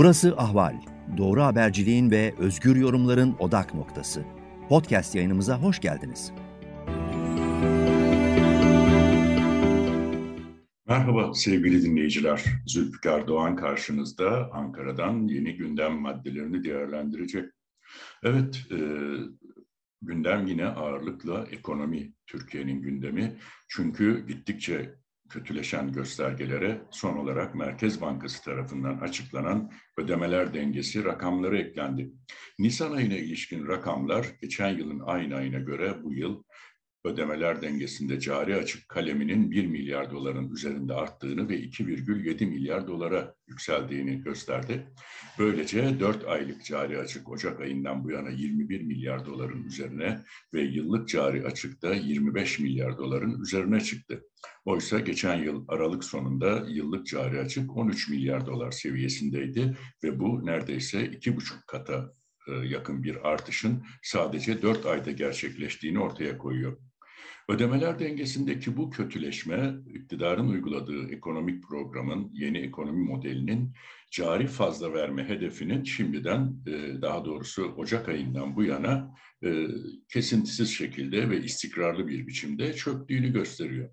Burası Ahval. Doğru haberciliğin ve özgür yorumların odak noktası. Podcast yayınımıza hoş geldiniz. Merhaba sevgili dinleyiciler. Zülfikar Doğan karşınızda Ankara'dan yeni gündem maddelerini değerlendirecek. Evet, e, gündem yine ağırlıkla ekonomi Türkiye'nin gündemi. Çünkü gittikçe kötüleşen göstergelere son olarak Merkez Bankası tarafından açıklanan ödemeler dengesi rakamları eklendi. Nisan ayına ilişkin rakamlar geçen yılın aynı ayına göre bu yıl ödemeler dengesinde cari açık kaleminin 1 milyar doların üzerinde arttığını ve 2,7 milyar dolara yükseldiğini gösterdi. Böylece 4 aylık cari açık Ocak ayından bu yana 21 milyar doların üzerine ve yıllık cari açık da 25 milyar doların üzerine çıktı. Oysa geçen yıl Aralık sonunda yıllık cari açık 13 milyar dolar seviyesindeydi ve bu neredeyse iki buçuk kata e, yakın bir artışın sadece 4 ayda gerçekleştiğini ortaya koyuyor. Ödemeler dengesindeki bu kötüleşme, iktidarın uyguladığı ekonomik programın, yeni ekonomi modelinin cari fazla verme hedefinin şimdiden, e, daha doğrusu Ocak ayından bu yana e, kesintisiz şekilde ve istikrarlı bir biçimde çöktüğünü gösteriyor.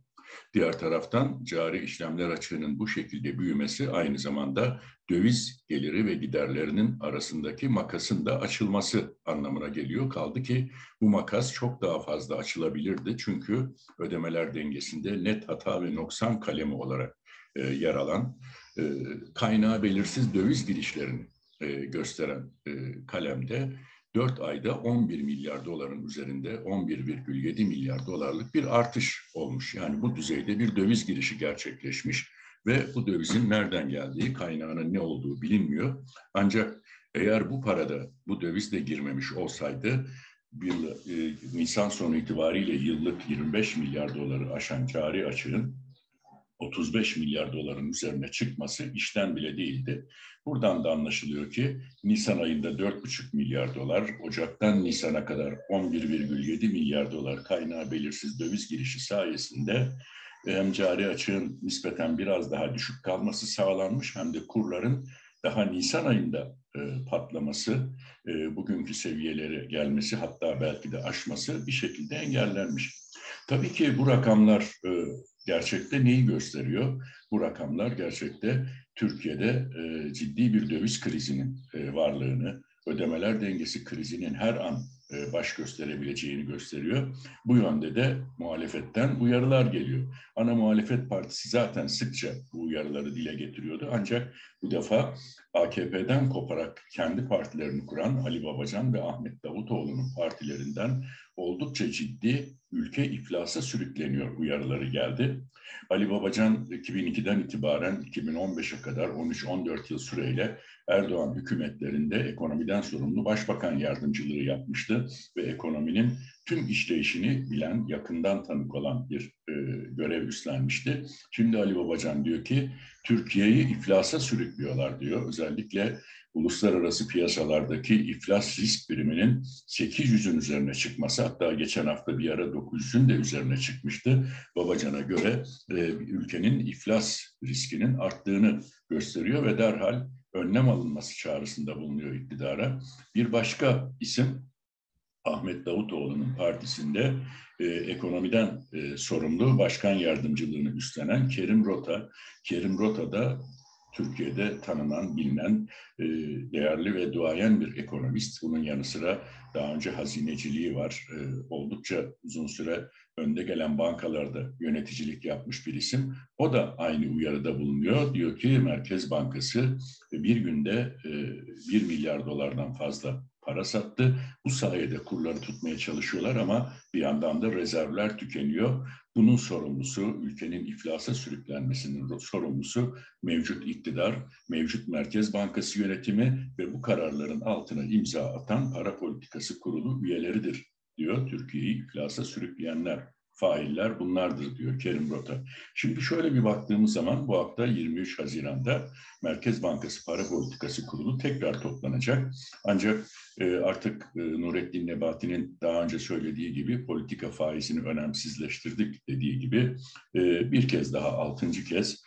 Diğer taraftan cari işlemler açığının bu şekilde büyümesi aynı zamanda döviz geliri ve giderlerinin arasındaki makasın da açılması anlamına geliyor. Kaldı ki bu makas çok daha fazla açılabilirdi. Çünkü ödemeler dengesinde net hata ve noksan kalemi olarak e, yer alan e, kaynağı belirsiz döviz girişlerini e, gösteren e, kalemde 4 ayda 11 milyar doların üzerinde 11,7 milyar dolarlık bir artış olmuş. Yani bu düzeyde bir döviz girişi gerçekleşmiş ve bu dövizin nereden geldiği, kaynağının ne olduğu bilinmiyor. Ancak eğer bu parada bu döviz de girmemiş olsaydı bir e, Nisan sonu itibariyle yıllık 25 milyar doları aşan cari açığın 35 milyar doların üzerine çıkması işten bile değildi. Buradan da anlaşılıyor ki Nisan ayında 4,5 milyar dolar, Ocak'tan Nisan'a kadar 11,7 milyar dolar kaynağı belirsiz döviz girişi sayesinde hem cari açığın nispeten biraz daha düşük kalması sağlanmış hem de kurların daha Nisan ayında e, patlaması, e, bugünkü seviyelere gelmesi hatta belki de aşması bir şekilde engellenmiş. Tabii ki bu rakamlar e, gerçekte neyi gösteriyor? Bu rakamlar gerçekte Türkiye'de e, ciddi bir döviz krizinin e, varlığını, ödemeler dengesi krizinin her an e, baş gösterebileceğini gösteriyor. Bu yönde de muhalefetten uyarılar geliyor. Ana muhalefet partisi zaten sıkça bu uyarıları dile getiriyordu. Ancak bu defa AKP'den koparak kendi partilerini kuran Ali Babacan ve Ahmet Davutoğlu'nun partilerinden oldukça ciddi ülke iflasa sürükleniyor uyarıları geldi. Ali Babacan 2002'den itibaren 2015'e kadar 13-14 yıl süreyle Erdoğan hükümetlerinde ekonomiden sorumlu başbakan yardımcılığı yapmıştı ve ekonominin tüm işleyişini bilen, yakından tanık olan bir e, görev üstlenmişti. Şimdi Ali Babacan diyor ki Türkiye'yi iflasa sürüklüyorlar diyor. Özellikle uluslararası piyasalardaki iflas risk biriminin 800'ün üzerine çıkması hatta geçen hafta bir ara 900'ün de üzerine çıkmıştı. Babacan'a göre e, ülkenin iflas riskinin arttığını gösteriyor ve derhal önlem alınması çağrısında bulunuyor iktidara. Bir başka isim Ahmet Davutoğlu'nun partisinde e, ekonomiden e, sorumlu başkan yardımcılığını üstlenen Kerim Rota. Kerim Rota da Türkiye'de tanınan, bilinen, e, değerli ve duayen bir ekonomist. Bunun yanı sıra daha önce hazineciliği var. E, oldukça uzun süre önde gelen bankalarda yöneticilik yapmış bir isim. O da aynı uyarıda bulunuyor. Diyor ki Merkez Bankası bir günde e, 1 milyar dolardan fazla para sattı. Bu sayede kurları tutmaya çalışıyorlar ama bir yandan da rezervler tükeniyor. Bunun sorumlusu, ülkenin iflasa sürüklenmesinin sorumlusu mevcut iktidar, mevcut Merkez Bankası yönetimi ve bu kararların altına imza atan para politikası kurulu üyeleridir diyor Türkiye'yi iflasa sürükleyenler failler bunlardır diyor Kerim Rota. Şimdi şöyle bir baktığımız zaman bu hafta 23 Haziran'da Merkez Bankası Para Politikası Kurulu tekrar toplanacak. Ancak e, artık e, Nurettin Nebati'nin daha önce söylediği gibi politika faizini önemsizleştirdik dediği gibi e, bir kez daha altıncı kez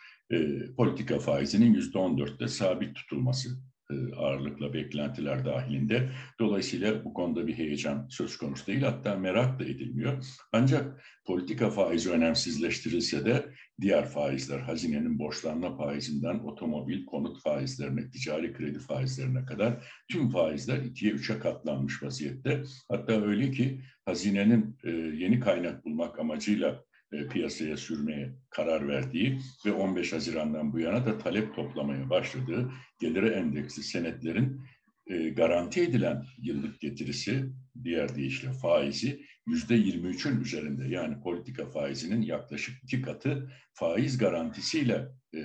politika faizinin yüzde on dörtte sabit tutulması e, ağırlıkla beklentiler dahilinde. Dolayısıyla bu konuda bir heyecan söz konusu değil. Hatta merak da edilmiyor. Ancak politika faizi önemsizleştirilse de diğer faizler, hazinenin borçlanma faizinden otomobil, konut faizlerine, ticari kredi faizlerine kadar tüm faizler ikiye üçe katlanmış vaziyette. Hatta öyle ki hazinenin e, yeni kaynak bulmak amacıyla e, piyasaya sürmeye karar verdiği ve 15 Haziran'dan bu yana da talep toplamaya başladığı geliri endeksli senetlerin e, garanti edilen yıllık getirisi, diğer deyişle faizi yüzde 23'ün üzerinde yani politika faizinin yaklaşık iki katı faiz garantisiyle e,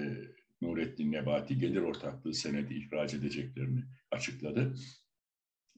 Nurettin Nebati gelir ortaklığı senedi ihraç edeceklerini açıkladı.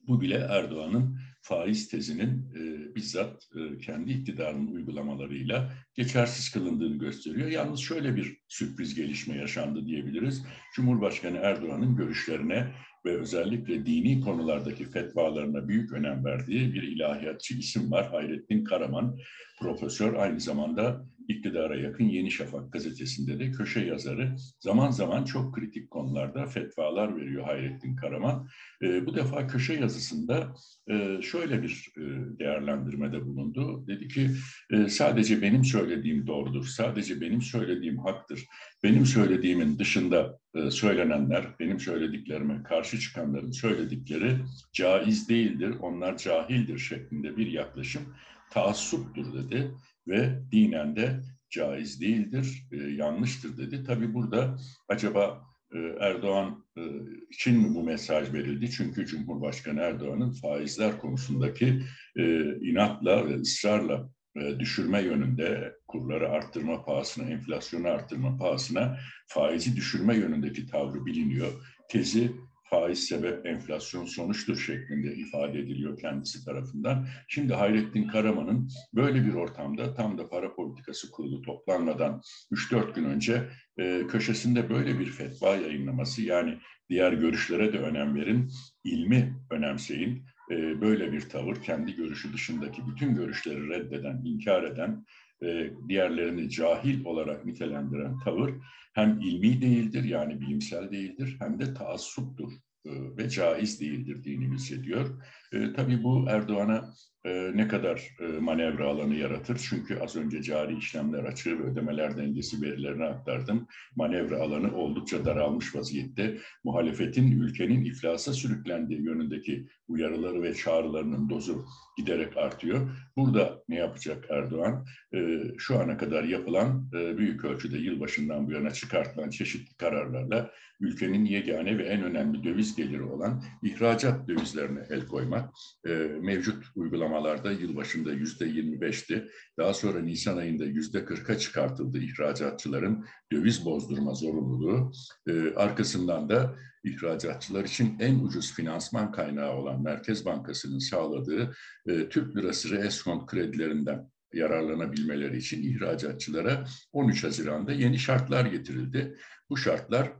Bu bile Erdoğan'ın faiz tezinin e, bizzat e, kendi iktidarının uygulamalarıyla geçersiz kılındığını gösteriyor. Yalnız şöyle bir sürpriz gelişme yaşandı diyebiliriz. Cumhurbaşkanı Erdoğan'ın görüşlerine ve özellikle dini konulardaki fetvalarına büyük önem verdiği bir ilahiyatçı isim var. Hayrettin Karaman, profesör, aynı zamanda iktidara yakın Yeni Şafak gazetesinde de köşe yazarı. Zaman zaman çok kritik konularda fetvalar veriyor Hayrettin Karaman. E, bu defa köşe yazısında e, şöyle bir e, değerlendirmede bulundu. Dedi ki e, sadece benim söylediğim doğrudur, sadece benim söylediğim haktır. Benim söylediğimin dışında e, söylenenler, benim söylediklerime karşı çıkanların söyledikleri caiz değildir, onlar cahildir şeklinde bir yaklaşım taassuptur dedi ve dinen de caiz değildir, e, yanlıştır dedi. Tabi burada acaba e, Erdoğan e, için mi bu mesaj verildi? Çünkü Cumhurbaşkanı Erdoğan'ın faizler konusundaki e, inatla ve ısrarla e, düşürme yönünde kurları arttırma pahasına, enflasyonu arttırma pahasına faizi düşürme yönündeki tavrı biliniyor. Tezi faiz sebep enflasyon sonuçtur şeklinde ifade ediliyor kendisi tarafından. Şimdi Hayrettin Karaman'ın böyle bir ortamda tam da para politikası kurulu toplanmadan 3-4 gün önce e, köşesinde böyle bir fetva yayınlaması yani diğer görüşlere de önem verin, ilmi önemseyin, e, böyle bir tavır kendi görüşü dışındaki bütün görüşleri reddeden, inkar eden, e, diğerlerini cahil olarak nitelendiren tavır hem ilmi değildir yani bilimsel değildir hem de taassuptur e, ve caiz değildir dinimizce diyor. E, tabii bu Erdoğan'a e, ne kadar e, manevra alanı yaratır? Çünkü az önce cari işlemler açığı ve ödemeler dengesi verilerini aktardım. Manevra alanı oldukça daralmış vaziyette. Muhalefetin ülkenin iflasa sürüklendiği yönündeki uyarıları ve çağrılarının dozu giderek artıyor. Burada ne yapacak Erdoğan? E, şu ana kadar yapılan e, büyük ölçüde yılbaşından bu yana çıkartılan çeşitli kararlarla ülkenin yegane ve en önemli döviz geliri olan ihracat dövizlerine el koymak, e, mevcut uygulamalarda yılbaşında yüzde 25'ti. Daha sonra Nisan ayında yüzde 40'a çıkartıldı ihracatçıların döviz bozdurma zorunluluğu. E, arkasından da ihracatçılar için en ucuz finansman kaynağı olan Merkez Bankası'nın sağladığı e, Türk lirası reeskont kredilerinden yararlanabilmeleri için ihracatçılara 13 Haziran'da yeni şartlar getirildi. Bu şartlar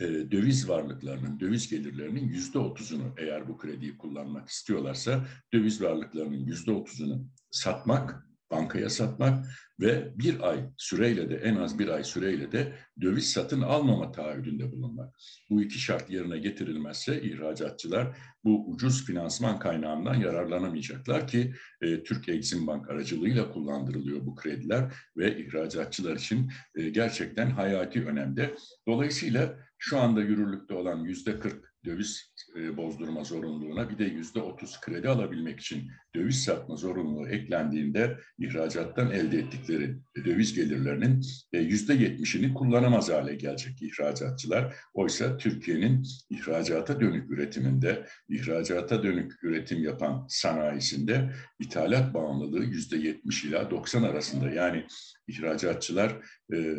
e, döviz varlıklarının, döviz gelirlerinin yüzde otuzunu eğer bu krediyi kullanmak istiyorlarsa döviz varlıklarının yüzde otuzunu satmak bankaya satmak ve bir ay süreyle de en az bir ay süreyle de döviz satın almama taahhüdünde bulunmak. Bu iki şart yerine getirilmezse ihracatçılar bu ucuz finansman kaynağından yararlanamayacaklar ki e, Türk Exim Bank aracılığıyla kullandırılıyor bu krediler ve ihracatçılar için e, gerçekten hayati önemde. Dolayısıyla şu anda yürürlükte olan yüzde 40 döviz e, bozdurma zorunluluğuna bir de yüzde otuz kredi alabilmek için döviz satma zorunluluğu eklendiğinde ihracattan elde ettikleri döviz gelirlerinin e, yüzde yetmişini kullanamaz hale gelecek ihracatçılar. Oysa Türkiye'nin ihracata dönük üretiminde, ihracata dönük üretim yapan sanayisinde ithalat bağımlılığı yüzde yetmiş ila doksan arasında. Yani ihracatçılar e,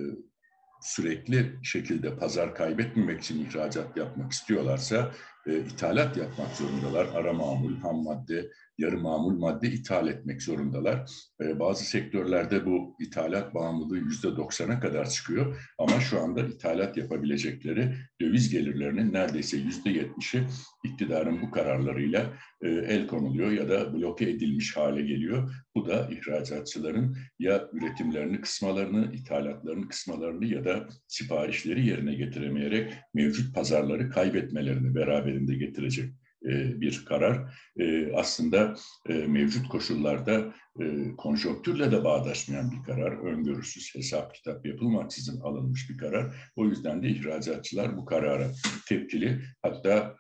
sürekli şekilde pazar kaybetmemek için ihracat yapmak istiyorlarsa e, ithalat yapmak zorundalar. Ara mamul, ham madde, yarı mamul madde ithal etmek zorundalar. E, bazı sektörlerde bu ithalat bağımlılığı yüzde doksana kadar çıkıyor. Ama şu anda ithalat yapabilecekleri döviz gelirlerinin neredeyse yüzde yetmişi iktidarın bu kararlarıyla e, el konuluyor ya da bloke edilmiş hale geliyor. Bu da ihracatçıların ya üretimlerini kısmalarını, ithalatlarını kısmalarını ya da siparişleri yerine getiremeyerek mevcut pazarları kaybetmelerini beraberinde getirecek bir karar. E, aslında e, mevcut koşullarda konjonktürle de bağdaşmayan bir karar. Öngörüsüz hesap kitap yapılmaksızın alınmış bir karar. O yüzden de ihracatçılar bu karara tepkili. Hatta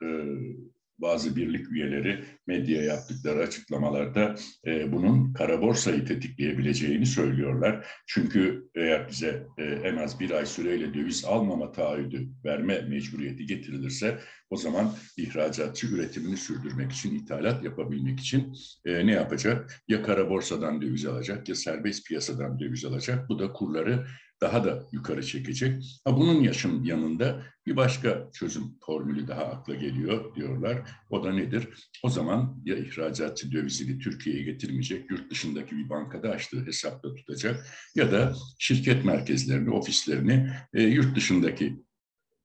bazı birlik üyeleri medya yaptıkları açıklamalarda e, bunun kara borsayı tetikleyebileceğini söylüyorlar. Çünkü eğer bize e, en az bir ay süreyle döviz almama taahhüdü verme mecburiyeti getirilirse o zaman ihracatçı üretimini sürdürmek için, ithalat yapabilmek için e, ne yapacak? Ya kara borsadan döviz alacak ya serbest piyasadan döviz alacak. Bu da kurları daha da yukarı çekecek. Ha, bunun yaşın yanında bir başka çözüm formülü daha akla geliyor diyorlar. O da nedir? O zaman ya ihracatçı dövizini Türkiye'ye getirmeyecek, yurt dışındaki bir bankada açtığı hesapta tutacak ya da şirket merkezlerini, ofislerini e, yurt dışındaki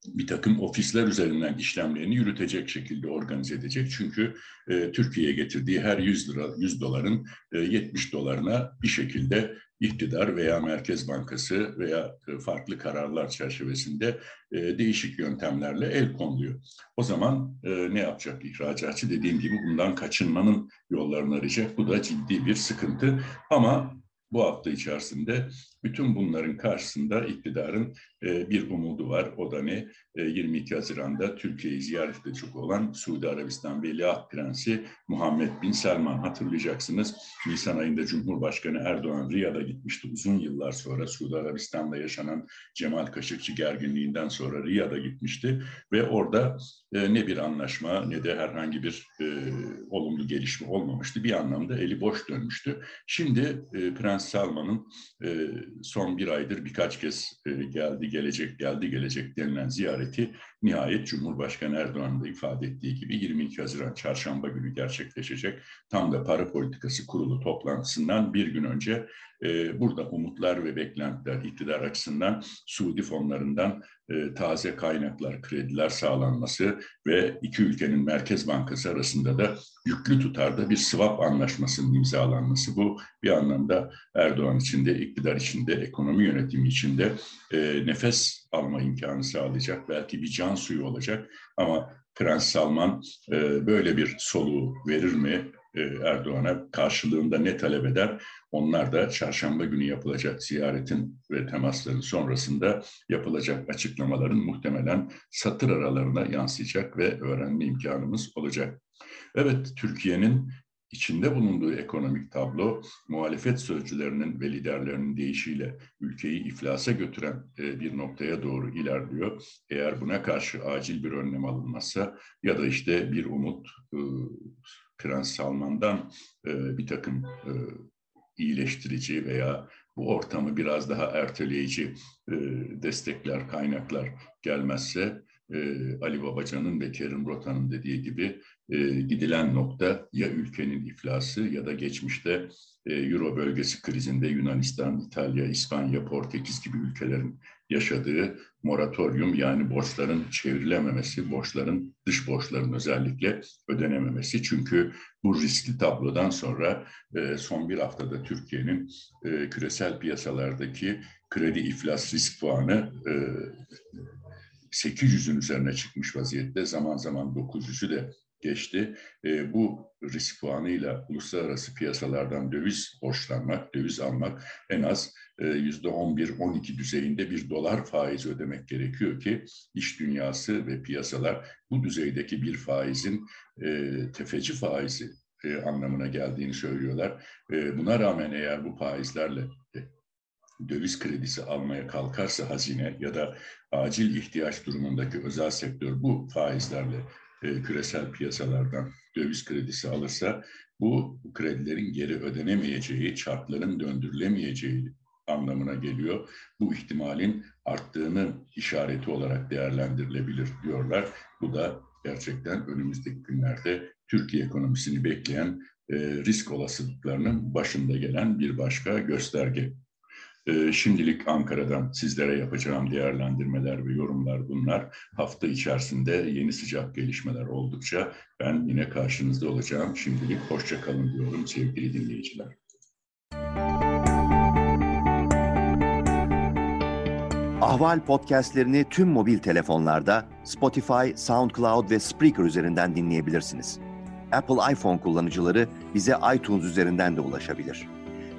bir takım ofisler üzerinden işlemlerini yürütecek şekilde organize edecek. Çünkü e, Türkiye'ye getirdiği her 100 lira 100 doların e, 70 dolarına bir şekilde iktidar veya Merkez Bankası veya e, farklı kararlar çerçevesinde e, değişik yöntemlerle el konuluyor. O zaman e, ne yapacak ihracatçı? Dediğim gibi bundan kaçınmanın yollarını arayacak. Bu da ciddi bir sıkıntı. Ama bu hafta içerisinde bütün bunların karşısında iktidarın e, bir umudu var. O da ne? E, 22 Haziran'da Türkiye'yi ziyaret edecek olan Suudi Arabistan Veliaht Prensi Muhammed Bin Selman hatırlayacaksınız. Nisan ayında Cumhurbaşkanı Erdoğan Riyad'a gitmişti. Uzun yıllar sonra Suudi Arabistan'da yaşanan Cemal Kaşıkçı gerginliğinden sonra Riyad'a gitmişti. Ve orada e, ne bir anlaşma ne de herhangi bir e, olumlu gelişme olmamıştı. Bir anlamda eli boş dönmüştü. Şimdi e, Prens Salman'ın e, son bir aydır birkaç kez e, geldi gelecek geldi gelecek denilen ziyareti nihayet Cumhurbaşkanı Erdoğan'ın da ifade ettiği gibi 22 Haziran çarşamba günü gerçekleşecek. Tam da para politikası kurulu toplantısından bir gün önce e, burada umutlar ve beklentiler iktidar açısından Suudi fonlarından e, taze kaynaklar, krediler sağlanması ve iki ülkenin Merkez Bankası arasında da yüklü tutarda bir swap anlaşmasının imzalanması. Bu bir anlamda Erdoğan için de, iktidar için de, ekonomi yönetimi için de e, nefes alma imkanı sağlayacak. Belki bir can suyu olacak ama Prens Salman e, böyle bir soluğu verir mi? E, Erdoğan'a karşılığında ne talep eder? Onlar da çarşamba günü yapılacak ziyaretin ve temasların sonrasında yapılacak açıklamaların muhtemelen satır aralarına yansıyacak ve öğrenme imkanımız olacak. Evet, Türkiye'nin içinde bulunduğu ekonomik tablo muhalefet sözcülerinin ve liderlerinin deyişiyle ülkeyi iflasa götüren e, bir noktaya doğru ilerliyor. Eğer buna karşı acil bir önlem alınmazsa ya da işte bir umut e, Prens Salman'dan e, bir takım iyileştirici veya bu ortamı biraz daha erteleyici destekler, kaynaklar gelmezse Ali Babacan'ın ve Kerim Rotan'ın dediği gibi gidilen nokta ya ülkenin iflası ya da geçmişte Euro bölgesi krizinde Yunanistan, İtalya, İspanya, Portekiz gibi ülkelerin yaşadığı moratorium yani borçların çevrilememesi, borçların dış borçların özellikle ödenememesi. Çünkü bu riskli tablodan sonra son bir haftada Türkiye'nin küresel piyasalardaki kredi iflas risk puanı 800'ün üzerine çıkmış vaziyette. Zaman zaman 900'ü de geçti. E, bu risk puanıyla uluslararası piyasalardan döviz borçlanmak, döviz almak en az e, yüzde 11-12 düzeyinde bir dolar faiz ödemek gerekiyor ki iş dünyası ve piyasalar bu düzeydeki bir faizin e, tefeci faizi e, anlamına geldiğini söylüyorlar. E, buna rağmen eğer bu faizlerle e, döviz kredisi almaya kalkarsa hazine ya da acil ihtiyaç durumundaki özel sektör bu faizlerle e, küresel piyasalardan döviz kredisi alırsa bu kredilerin geri ödenemeyeceği, çarkların döndürülemeyeceği anlamına geliyor. Bu ihtimalin arttığını işareti olarak değerlendirilebilir diyorlar. Bu da gerçekten önümüzdeki günlerde Türkiye ekonomisini bekleyen risk olasılıklarının başında gelen bir başka gösterge. Şimdilik Ankara'dan sizlere yapacağım değerlendirmeler ve yorumlar bunlar. Hafta içerisinde yeni sıcak gelişmeler oldukça ben yine karşınızda olacağım. Şimdilik hoşça kalın diyorum sevgili dinleyiciler. Ahval podcastlerini tüm mobil telefonlarda Spotify, SoundCloud ve Spreaker üzerinden dinleyebilirsiniz. Apple iPhone kullanıcıları bize iTunes üzerinden de ulaşabilir.